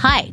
Hi,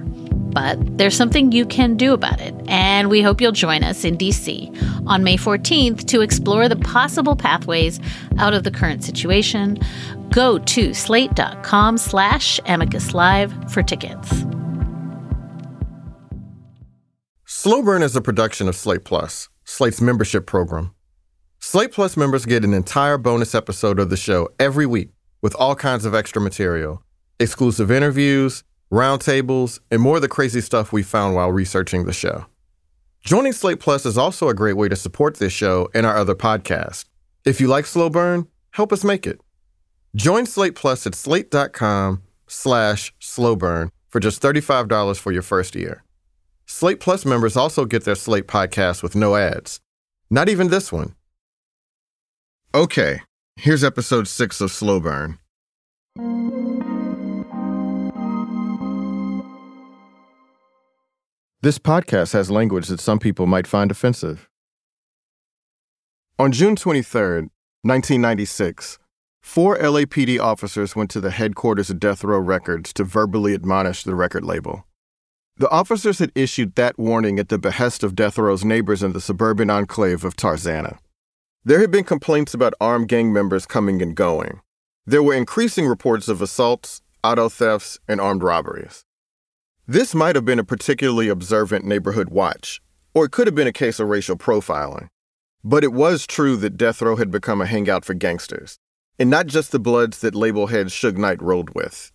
But there's something you can do about it, and we hope you'll join us in DC on May 14th to explore the possible pathways out of the current situation. Go to slate.com slash amicus live for tickets. Slow Burn is a production of Slate Plus, Slate's membership program. Slate Plus members get an entire bonus episode of the show every week with all kinds of extra material, exclusive interviews, roundtables, and more of the crazy stuff we found while researching the show. Joining Slate Plus is also a great way to support this show and our other podcasts. If you like Slow Burn, help us make it. Join Slate Plus at slate.com slash slowburn for just $35 for your first year. Slate Plus members also get their Slate podcast with no ads. Not even this one. Okay, here's episode six of Slow Burn. This podcast has language that some people might find offensive. On June 23, 1996, four LAPD officers went to the headquarters of Death Row Records to verbally admonish the record label. The officers had issued that warning at the behest of Death Row's neighbors in the suburban enclave of Tarzana. There had been complaints about armed gang members coming and going. There were increasing reports of assaults, auto thefts, and armed robberies. This might have been a particularly observant neighborhood watch, or it could have been a case of racial profiling. But it was true that Death Row had become a hangout for gangsters, and not just the bloods that label head Suge Knight rolled with.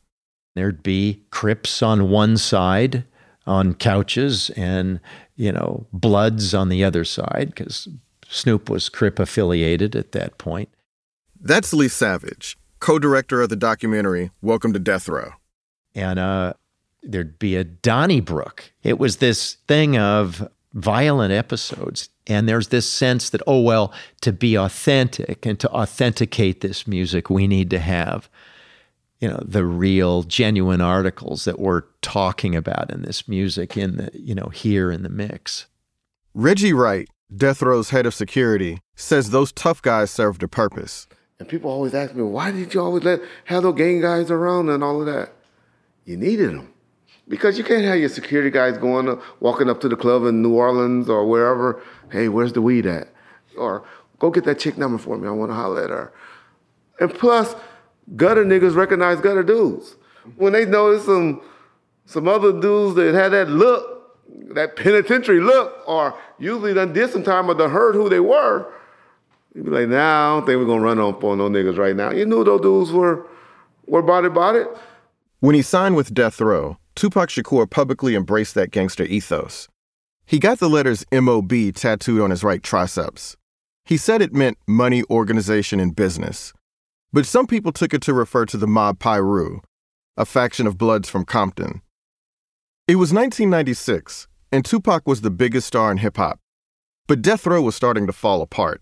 There'd be Crips on one side on couches and, you know, Bloods on the other side, because Snoop was Crip affiliated at that point. That's Lee Savage, co director of the documentary Welcome to Death Row. And uh, there'd be a Donnybrook. It was this thing of violent episodes. And there's this sense that, oh, well, to be authentic and to authenticate this music, we need to have, you know, the real, genuine articles that we're talking about in this music in the, you know, here in the mix. Reggie Wright, Death Row's head of security, says those tough guys served a purpose. And people always ask me, why did you always let have those gang guys around and all of that? You needed them. Because you can't have your security guys going, walking up to the club in New Orleans or wherever. Hey, where's the weed at? Or go get that chick number for me. I want to holler at her. And plus, gutter niggas recognize gutter dudes. When they notice some some other dudes that had that look, that penitentiary look, or usually done did some time or done heard who they were, you'd be like, nah, I don't think we're gonna run on for no niggas right now. You knew those dudes were were about it. When he signed with Death Row, Tupac Shakur publicly embraced that gangster ethos. He got the letters MOB tattooed on his right triceps. He said it meant money, organization, and business. But some people took it to refer to the Mob Piru, a faction of Bloods from Compton. It was 1996, and Tupac was the biggest star in hip hop. But Death Row was starting to fall apart.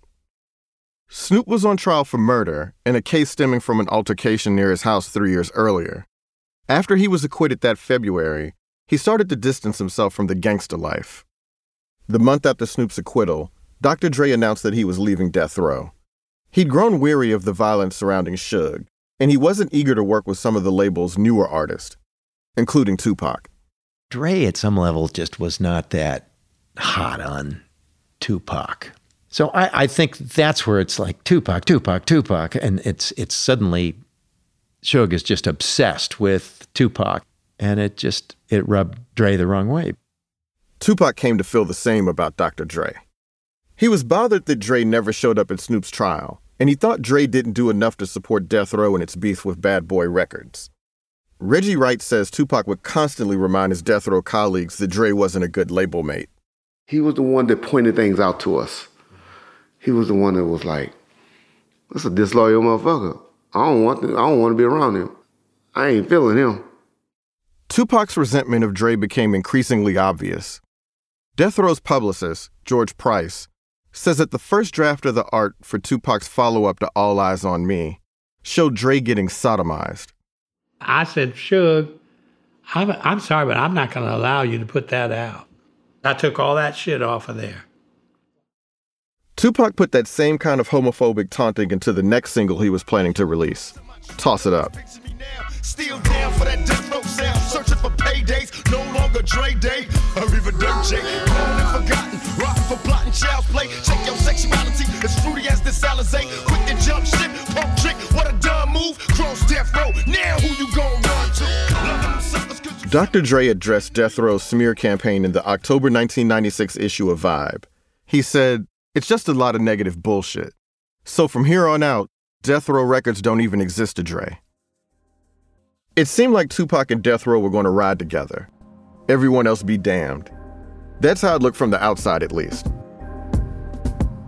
Snoop was on trial for murder in a case stemming from an altercation near his house three years earlier. After he was acquitted that February, he started to distance himself from the gangster life. The month after Snoop's acquittal, Dr. Dre announced that he was leaving Death Row. He'd grown weary of the violence surrounding Suge, and he wasn't eager to work with some of the label's newer artists, including Tupac. Dre, at some level, just was not that hot on Tupac. So I, I think that's where it's like Tupac, Tupac, Tupac, and it's it's suddenly Suge is just obsessed with Tupac, and it just it rubbed Dre the wrong way. Tupac came to feel the same about Dr. Dre. He was bothered that Dre never showed up at Snoop's trial, and he thought Dre didn't do enough to support Death Row in its beef with Bad Boy Records. Reggie Wright says Tupac would constantly remind his Death Row colleagues that Dre wasn't a good label mate. He was the one that pointed things out to us. He was the one that was like, "That's a disloyal motherfucker. I don't want to, I don't want to be around him. I ain't feeling him." Tupac's resentment of Dre became increasingly obvious. Death Row's publicist, George Price, says that the first draft of the art for Tupac's follow up to All Eyes on Me showed Dre getting sodomized. I said, Suge, I'm, I'm sorry, but I'm not going to allow you to put that out. I took all that shit off of there. Tupac put that same kind of homophobic taunting into the next single he was planning to release Toss It Up. Still down for that death row sound, searching for paydays, no longer Dre Day, or even Dirt J. Gone and forgotten, rotten for plotting child's play. Check your sexuality, as fruity as this Alizé. Quick to jump ship, pump trick, what a dumb move. Cross death row, now who you gon' run to? Dr. Dre addressed Death Row's smear campaign in the October 1996 issue of Vibe. He said, It's just a lot of negative bullshit. So from here on out, Death Row records don't even exist to Dre. It seemed like Tupac and Death Row were going to ride together. Everyone else be damned. That's how it looked from the outside, at least.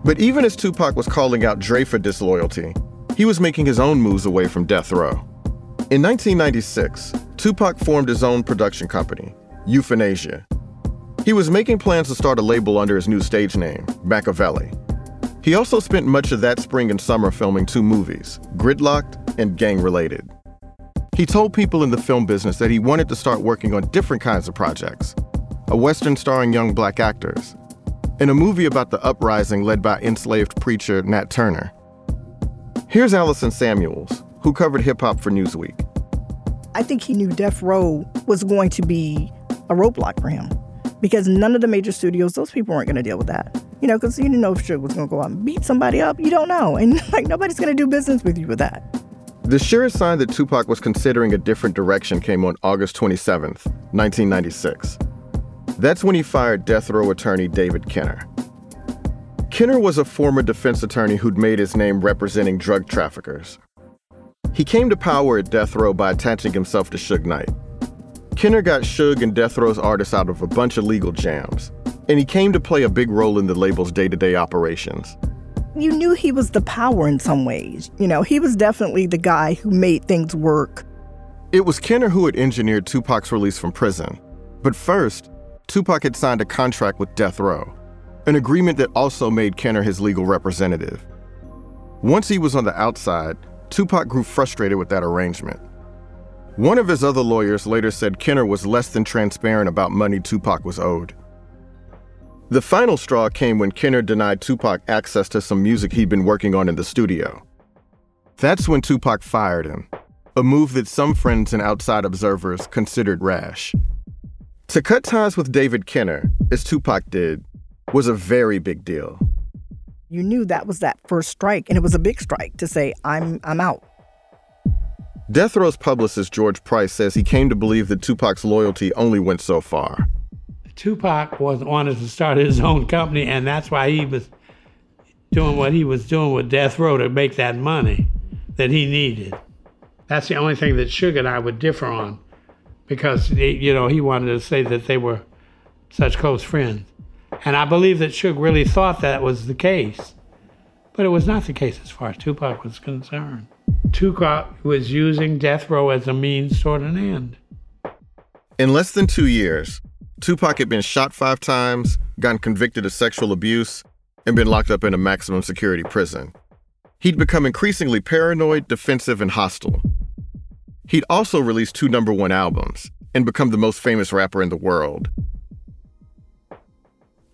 But even as Tupac was calling out Dre for disloyalty, he was making his own moves away from Death Row. In 1996, Tupac formed his own production company, Euthanasia. He was making plans to start a label under his new stage name, Makaveli. He also spent much of that spring and summer filming two movies, Gridlocked and Gang Related. He told people in the film business that he wanted to start working on different kinds of projects a Western starring young black actors, and a movie about the uprising led by enslaved preacher Nat Turner. Here's Allison Samuels, who covered hip hop for Newsweek. I think he knew Death Row was going to be a roadblock for him because none of the major studios, those people weren't going to deal with that. You know, because you didn't know if Suge was going to go out and beat somebody up. You don't know. And like, nobody's going to do business with you with that. The surest sign that Tupac was considering a different direction came on August 27, 1996. That's when he fired death row attorney David Kenner. Kenner was a former defense attorney who'd made his name representing drug traffickers. He came to power at death row by attaching himself to Suge Knight. Kenner got Suge and death row's artists out of a bunch of legal jams, and he came to play a big role in the label's day to day operations you knew he was the power in some ways. You know, he was definitely the guy who made things work. It was Kenner who had engineered Tupac's release from prison. But first, Tupac had signed a contract with Death Row, an agreement that also made Kenner his legal representative. Once he was on the outside, Tupac grew frustrated with that arrangement. One of his other lawyers later said Kenner was less than transparent about money Tupac was owed. The final straw came when Kenner denied Tupac access to some music he'd been working on in the studio. That's when Tupac fired him, a move that some friends and outside observers considered rash. To cut ties with David Kenner, as Tupac did, was a very big deal. You knew that was that first strike, and it was a big strike to say, I'm, I'm out. Death Row's publicist George Price says he came to believe that Tupac's loyalty only went so far. Tupac was wanted to start his own company, and that's why he was doing what he was doing with Death Row to make that money that he needed. That's the only thing that Suge and I would differ on, because you know he wanted to say that they were such close friends, and I believe that Suge really thought that was the case, but it was not the case as far as Tupac was concerned. Tupac was using Death Row as a means toward an end. In less than two years, Tupac had been shot five times, gotten convicted of sexual abuse, and been locked up in a maximum security prison. He'd become increasingly paranoid, defensive, and hostile. He'd also released two number one albums and become the most famous rapper in the world.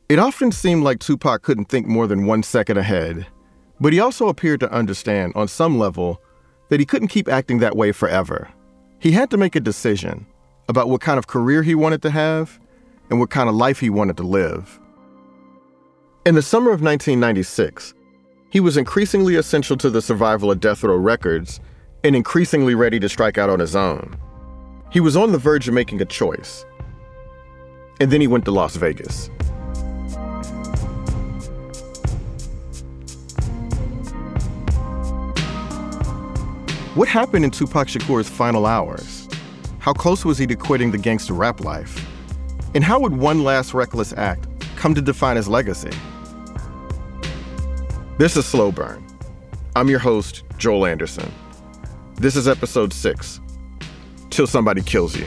It often seemed like Tupac couldn't think more than one second ahead, but he also appeared to understand, on some level, that he couldn't keep acting that way forever. He had to make a decision about what kind of career he wanted to have and what kind of life he wanted to live. In the summer of 1996, he was increasingly essential to the survival of Death Row Records and increasingly ready to strike out on his own. He was on the verge of making a choice. And then he went to Las Vegas. What happened in Tupac Shakur's final hours? How close was he to quitting the gangster rap life? And how would one last reckless act come to define his legacy? This is Slow Burn. I'm your host, Joel Anderson. This is episode six Till Somebody Kills You.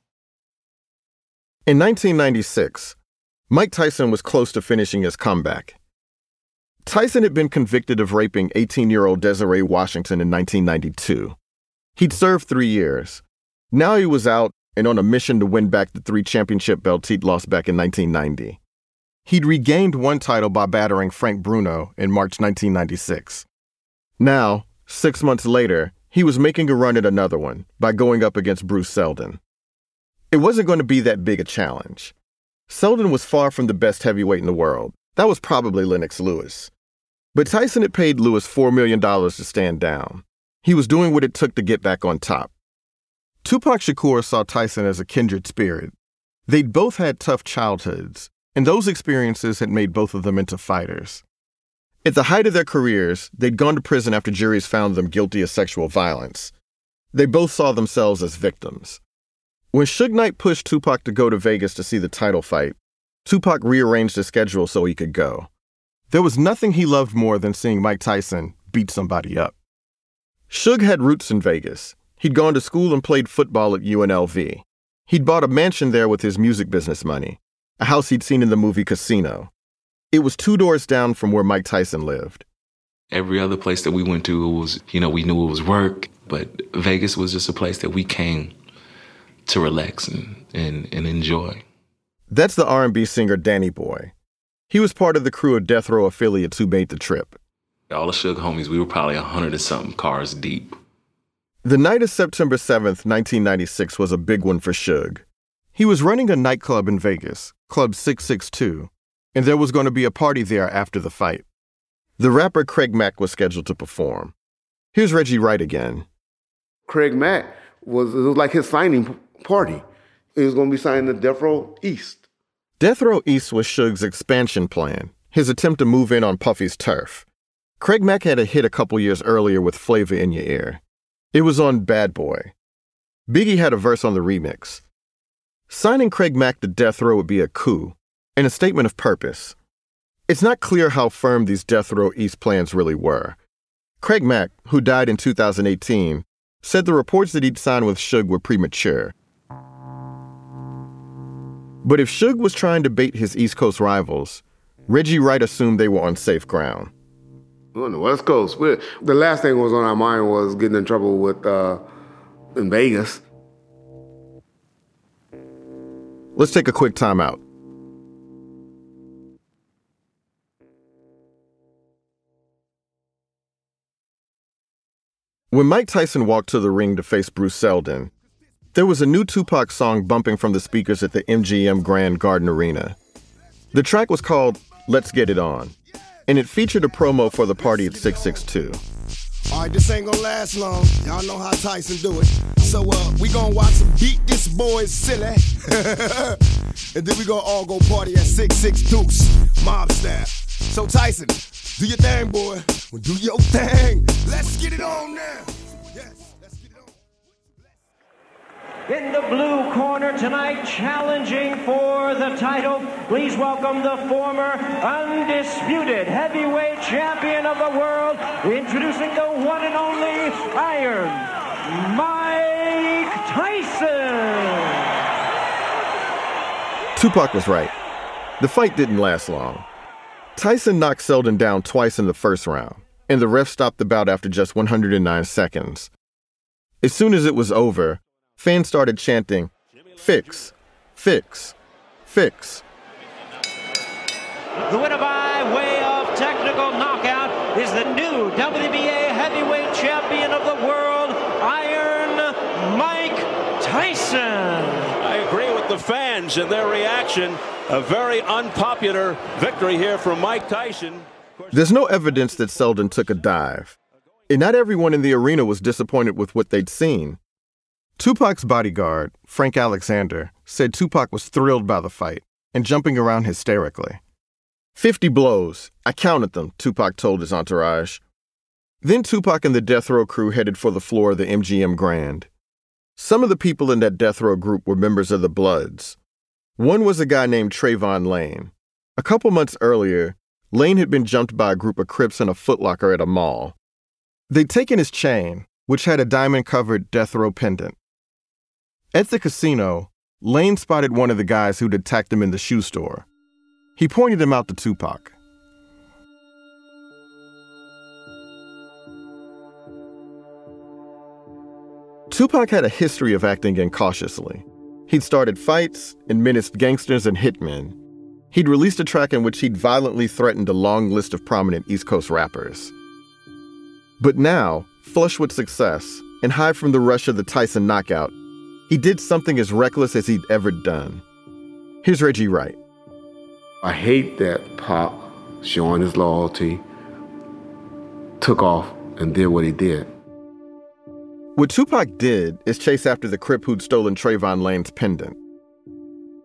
In 1996, Mike Tyson was close to finishing his comeback. Tyson had been convicted of raping 18 year old Desiree Washington in 1992. He'd served three years. Now he was out and on a mission to win back the three championship belts he'd lost back in 1990. He'd regained one title by battering Frank Bruno in March 1996. Now, six months later, he was making a run at another one by going up against Bruce Seldon. It wasn't going to be that big a challenge. Seldon was far from the best heavyweight in the world. That was probably Lennox Lewis. But Tyson had paid Lewis $4 million to stand down. He was doing what it took to get back on top. Tupac Shakur saw Tyson as a kindred spirit. They'd both had tough childhoods, and those experiences had made both of them into fighters. At the height of their careers, they'd gone to prison after juries found them guilty of sexual violence. They both saw themselves as victims. When Suge Knight pushed Tupac to go to Vegas to see the title fight, Tupac rearranged his schedule so he could go. There was nothing he loved more than seeing Mike Tyson beat somebody up. Suge had roots in Vegas. He'd gone to school and played football at UNLV. He'd bought a mansion there with his music business money, a house he'd seen in the movie Casino. It was two doors down from where Mike Tyson lived. Every other place that we went to was, you know, we knew it was work, but Vegas was just a place that we came to relax and, and, and enjoy. That's the R&B singer Danny Boy. He was part of the crew of Death Row affiliates who made the trip. All the Suge homies, we were probably a hundred and something cars deep. The night of September 7th, 1996 was a big one for Suge. He was running a nightclub in Vegas, Club 662, and there was going to be a party there after the fight. The rapper Craig Mack was scheduled to perform. Here's Reggie Wright again. Craig Mack was, it was like his signing party. He was going to be signing the Death Row East. Death Row East was Suge's expansion plan, his attempt to move in on Puffy's turf. Craig Mack had a hit a couple years earlier with Flavor in Your Ear. It was on Bad Boy. Biggie had a verse on the remix. Signing Craig Mack to Death Row would be a coup and a statement of purpose. It's not clear how firm these Death Row East plans really were. Craig Mack, who died in 2018, said the reports that he'd signed with Suge were premature. But if Suge was trying to bait his East Coast rivals, Reggie Wright assumed they were on safe ground. We're on the West Coast. We're, the last thing was on our mind was getting in trouble with uh, in Vegas. Let's take a quick timeout. When Mike Tyson walked to the ring to face Bruce Seldon, there was a new Tupac song bumping from the speakers at the MGM Grand Garden Arena. The track was called Let's Get It On, and it featured a promo for the party at 662. All right, this ain't gonna last long. Y'all know how Tyson do it. So uh, we gonna watch him beat this boy silly, and then we gonna all go party at 66 Deuce, mob. So Tyson, do your thing, boy. Do your thing. Let's get it on now. In the blue corner tonight, challenging for the title, please welcome the former undisputed heavyweight champion of the world, introducing the one and only Iron Mike Tyson. Tupac was right. The fight didn't last long. Tyson knocked Seldon down twice in the first round, and the ref stopped the bout after just 109 seconds. As soon as it was over, fans started chanting, Fix, fix, fix. The winner by way of technical knockout is the new WBA heavyweight champion of the world, Iron Mike Tyson. I agree with the fans and their reaction. A very unpopular victory here from Mike Tyson. There's no evidence that Seldon took a dive, and not everyone in the arena was disappointed with what they'd seen. Tupac's bodyguard, Frank Alexander, said Tupac was thrilled by the fight and jumping around hysterically. Fifty blows. I counted them, Tupac told his entourage. Then Tupac and the death row crew headed for the floor of the MGM Grand. Some of the people in that death row group were members of the Bloods. One was a guy named Trayvon Lane. A couple months earlier, Lane had been jumped by a group of Crips in a footlocker at a mall. They'd taken his chain, which had a diamond covered death row pendant. At the casino, Lane spotted one of the guys who'd attacked him in the shoe store. He pointed him out to Tupac. Tupac had a history of acting incautiously. He'd started fights and menaced gangsters and hitmen. He'd released a track in which he'd violently threatened a long list of prominent East Coast rappers. But now, flush with success and high from the rush of the Tyson knockout, he did something as reckless as he'd ever done. Here's Reggie Wright. I hate that Pop, showing his loyalty, took off and did what he did. What Tupac did is chase after the Crip who'd stolen Trayvon Lane's pendant.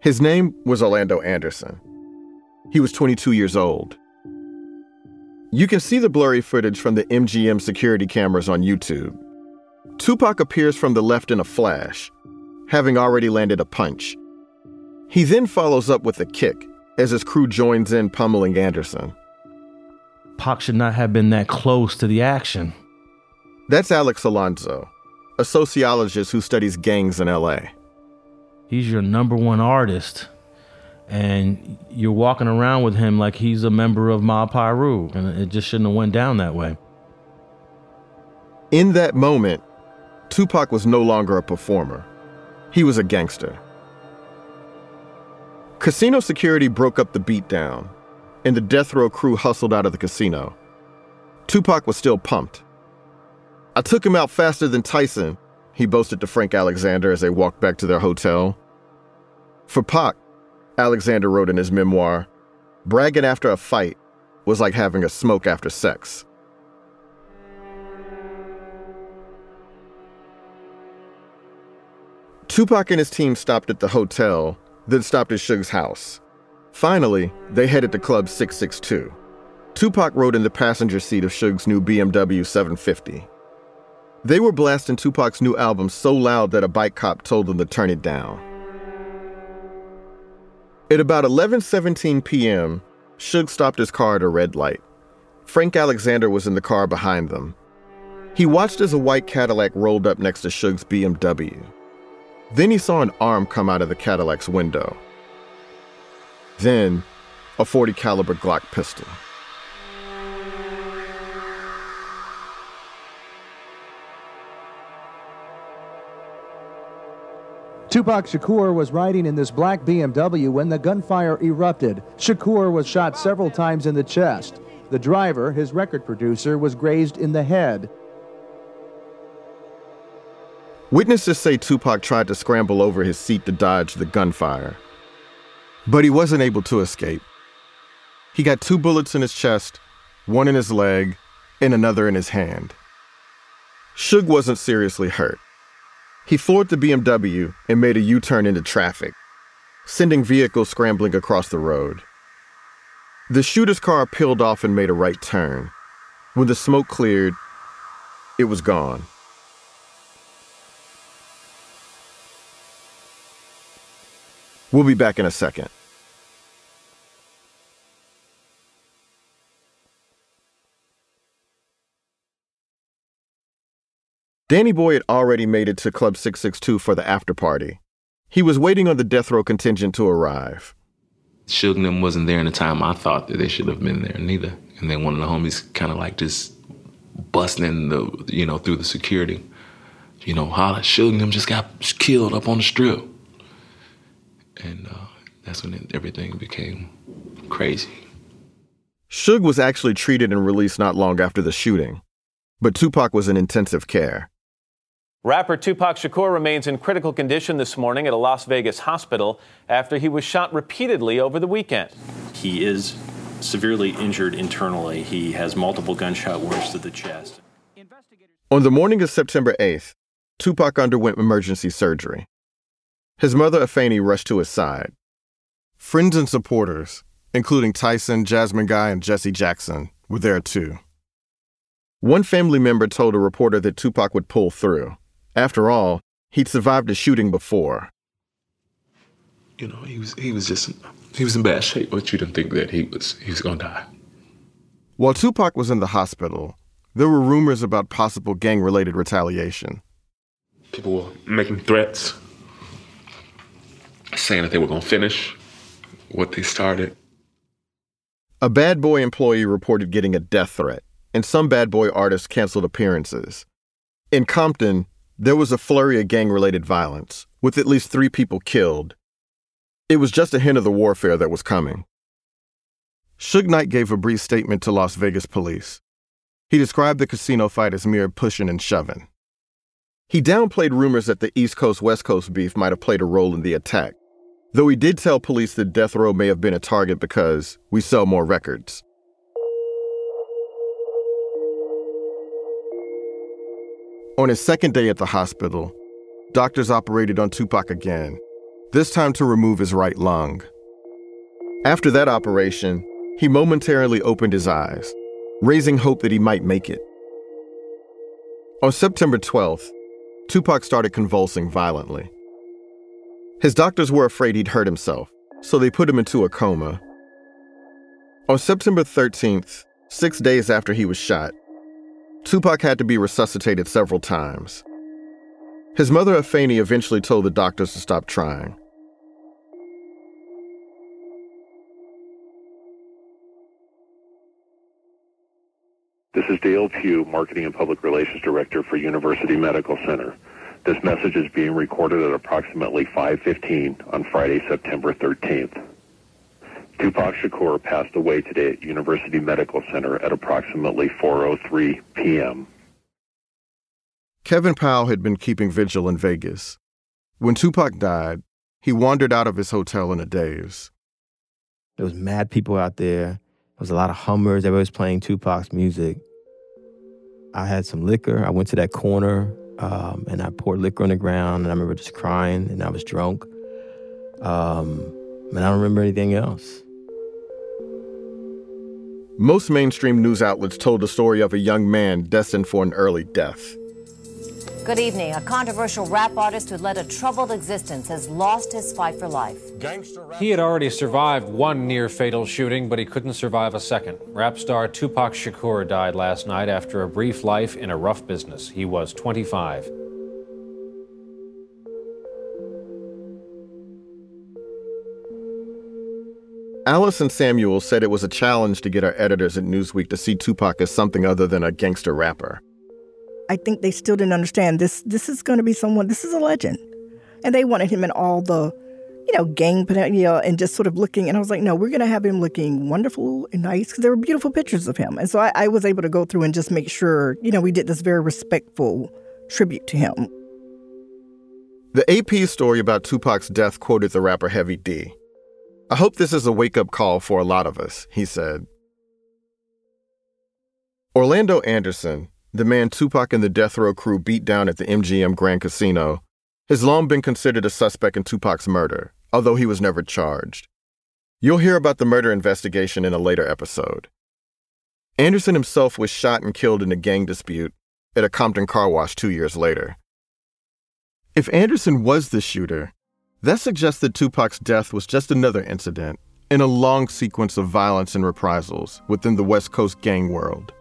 His name was Orlando Anderson. He was 22 years old. You can see the blurry footage from the MGM security cameras on YouTube. Tupac appears from the left in a flash, having already landed a punch. He then follows up with a kick as his crew joins in pummeling Anderson. Pac should not have been that close to the action. That's Alex Alonso, a sociologist who studies gangs in LA. He's your number one artist, and you're walking around with him like he's a member of Mob Piru, and it just shouldn't have went down that way. In that moment, Tupac was no longer a performer. He was a gangster. Casino security broke up the beatdown, and the death row crew hustled out of the casino. Tupac was still pumped. I took him out faster than Tyson, he boasted to Frank Alexander as they walked back to their hotel. For Pac, Alexander wrote in his memoir, bragging after a fight was like having a smoke after sex. Tupac and his team stopped at the hotel, then stopped at Suge's house. Finally, they headed to Club 662. Tupac rode in the passenger seat of Suge's new BMW 750. They were blasting Tupac's new album so loud that a bike cop told them to turn it down. At about 11:17 p.m., Suge stopped his car at a red light. Frank Alexander was in the car behind them. He watched as a white Cadillac rolled up next to Suge's BMW. Then he saw an arm come out of the Cadillac's window. Then, a 40 caliber Glock pistol. Tupac Shakur was riding in this black BMW when the gunfire erupted. Shakur was shot several times in the chest. The driver, his record producer, was grazed in the head. Witnesses say Tupac tried to scramble over his seat to dodge the gunfire, but he wasn't able to escape. He got two bullets in his chest, one in his leg, and another in his hand. Suge wasn't seriously hurt. He floored the BMW and made a U turn into traffic, sending vehicles scrambling across the road. The shooter's car peeled off and made a right turn. When the smoke cleared, it was gone. We'll be back in a second. Danny Boy had already made it to Club 662 for the after party. He was waiting on the death row contingent to arrive. Suge them wasn't there in the time I thought that they should have been there neither. And then one of the homies kind of like just busting the, you know, through the security, you know, holla, Suge them just got killed up on the strip. And uh, that's when it, everything became crazy. Suge was actually treated and released not long after the shooting, but Tupac was in intensive care. Rapper Tupac Shakur remains in critical condition this morning at a Las Vegas hospital after he was shot repeatedly over the weekend. He is severely injured internally. He has multiple gunshot wounds to the chest. On the morning of September 8th, Tupac underwent emergency surgery. His mother, Afeni, rushed to his side. Friends and supporters, including Tyson, Jasmine Guy, and Jesse Jackson, were there too. One family member told a reporter that Tupac would pull through. After all, he'd survived a shooting before. You know, he was he was just he was in bad shape, but you didn't think that he was he was gonna die. While Tupac was in the hospital, there were rumors about possible gang-related retaliation. People were making threats, saying that they were gonna finish what they started. A bad boy employee reported getting a death threat, and some bad boy artists canceled appearances. In Compton, there was a flurry of gang related violence, with at least three people killed. It was just a hint of the warfare that was coming. Suge Knight gave a brief statement to Las Vegas police. He described the casino fight as mere pushing and shoving. He downplayed rumors that the East Coast West Coast beef might have played a role in the attack, though he did tell police that Death Row may have been a target because we sell more records. On his second day at the hospital, doctors operated on Tupac again, this time to remove his right lung. After that operation, he momentarily opened his eyes, raising hope that he might make it. On September 12th, Tupac started convulsing violently. His doctors were afraid he'd hurt himself, so they put him into a coma. On September 13th, six days after he was shot, Tupac had to be resuscitated several times. His mother, Afeni, eventually told the doctors to stop trying. This is Dale Pugh, Marketing and Public Relations Director for University Medical Center. This message is being recorded at approximately 5:15 on Friday, September 13th. Tupac Shakur passed away today at University Medical Center at approximately 4:03 p.m. Kevin Powell had been keeping vigil in Vegas. When Tupac died, he wandered out of his hotel in a daze. There was mad people out there. There was a lot of Hummers. Everybody was playing Tupac's music. I had some liquor. I went to that corner um, and I poured liquor on the ground. And I remember just crying and I was drunk. Um, and I don't remember anything else. Most mainstream news outlets told the story of a young man destined for an early death. Good evening. A controversial rap artist who led a troubled existence has lost his fight for life. He had already survived one near fatal shooting, but he couldn't survive a second. Rap star Tupac Shakur died last night after a brief life in a rough business. He was 25. Allison Samuel said it was a challenge to get our editors at Newsweek to see Tupac as something other than a gangster rapper. I think they still didn't understand this. This is going to be someone. This is a legend, and they wanted him in all the, you know, gang, you and just sort of looking. And I was like, no, we're going to have him looking wonderful and nice because there were beautiful pictures of him. And so I, I was able to go through and just make sure, you know, we did this very respectful tribute to him. The AP story about Tupac's death quoted the rapper Heavy D. I hope this is a wake up call for a lot of us, he said. Orlando Anderson, the man Tupac and the death row crew beat down at the MGM Grand Casino, has long been considered a suspect in Tupac's murder, although he was never charged. You'll hear about the murder investigation in a later episode. Anderson himself was shot and killed in a gang dispute at a Compton car wash two years later. If Anderson was the shooter, that suggests that Tupac's death was just another incident in a long sequence of violence and reprisals within the West Coast gang world.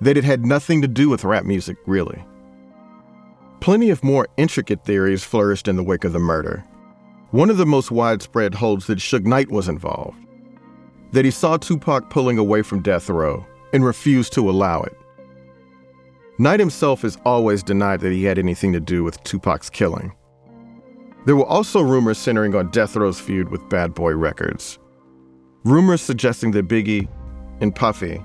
That it had nothing to do with rap music, really. Plenty of more intricate theories flourished in the wake of the murder. One of the most widespread holds that Suge Knight was involved, that he saw Tupac pulling away from death row and refused to allow it. Knight himself has always denied that he had anything to do with Tupac's killing. There were also rumors centering on Death Row's feud with Bad Boy Records. Rumors suggesting that Biggie and Puffy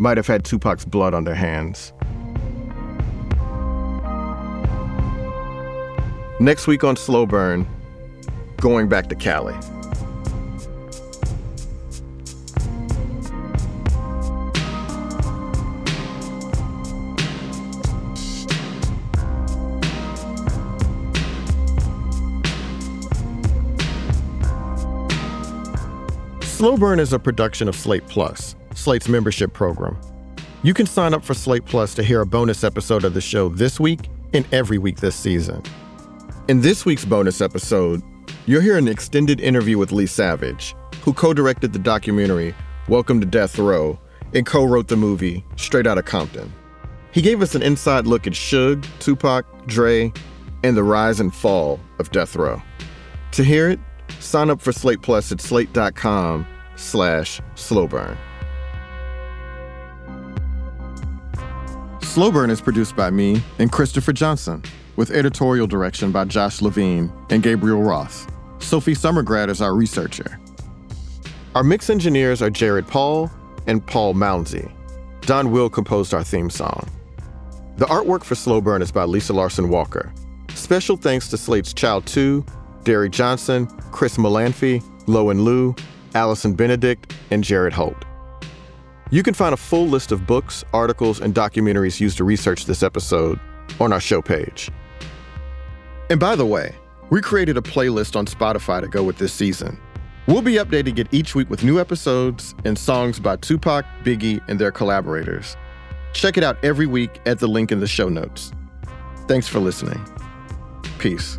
might have had Tupac's blood on their hands. Next week on Slow Burn, going back to Cali. Slow Burn is a production of Slate Plus, Slate's membership program. You can sign up for Slate Plus to hear a bonus episode of the show this week and every week this season. In this week's bonus episode, you'll hear an extended interview with Lee Savage, who co directed the documentary Welcome to Death Row and co wrote the movie Straight Outta Compton. He gave us an inside look at Suge, Tupac, Dre, and the rise and fall of Death Row. To hear it, sign up for Slate Plus at slate.com slash slowburn. Slow Burn is produced by me and Christopher Johnson, with editorial direction by Josh Levin and Gabriel Roth. Sophie Summergrad is our researcher. Our mix engineers are Jared Paul and Paul Mounsey. Don Will composed our theme song. The artwork for Slow Burn is by Lisa Larson Walker. Special thanks to Slate's Chau Tu, Derry Johnson, Chris Molanphy, Lowen Liu, Allison Benedikt, and Jared Hohlt. You can find a full list of books, articles, and documentaries used to research this episode on our show page. And by the way, we created a playlist on Spotify to go with this season. We'll be updating it each week with new episodes and songs by Tupac, Biggie, and their collaborators. Check it out every week at the link in the show notes. Thanks for listening. Peace.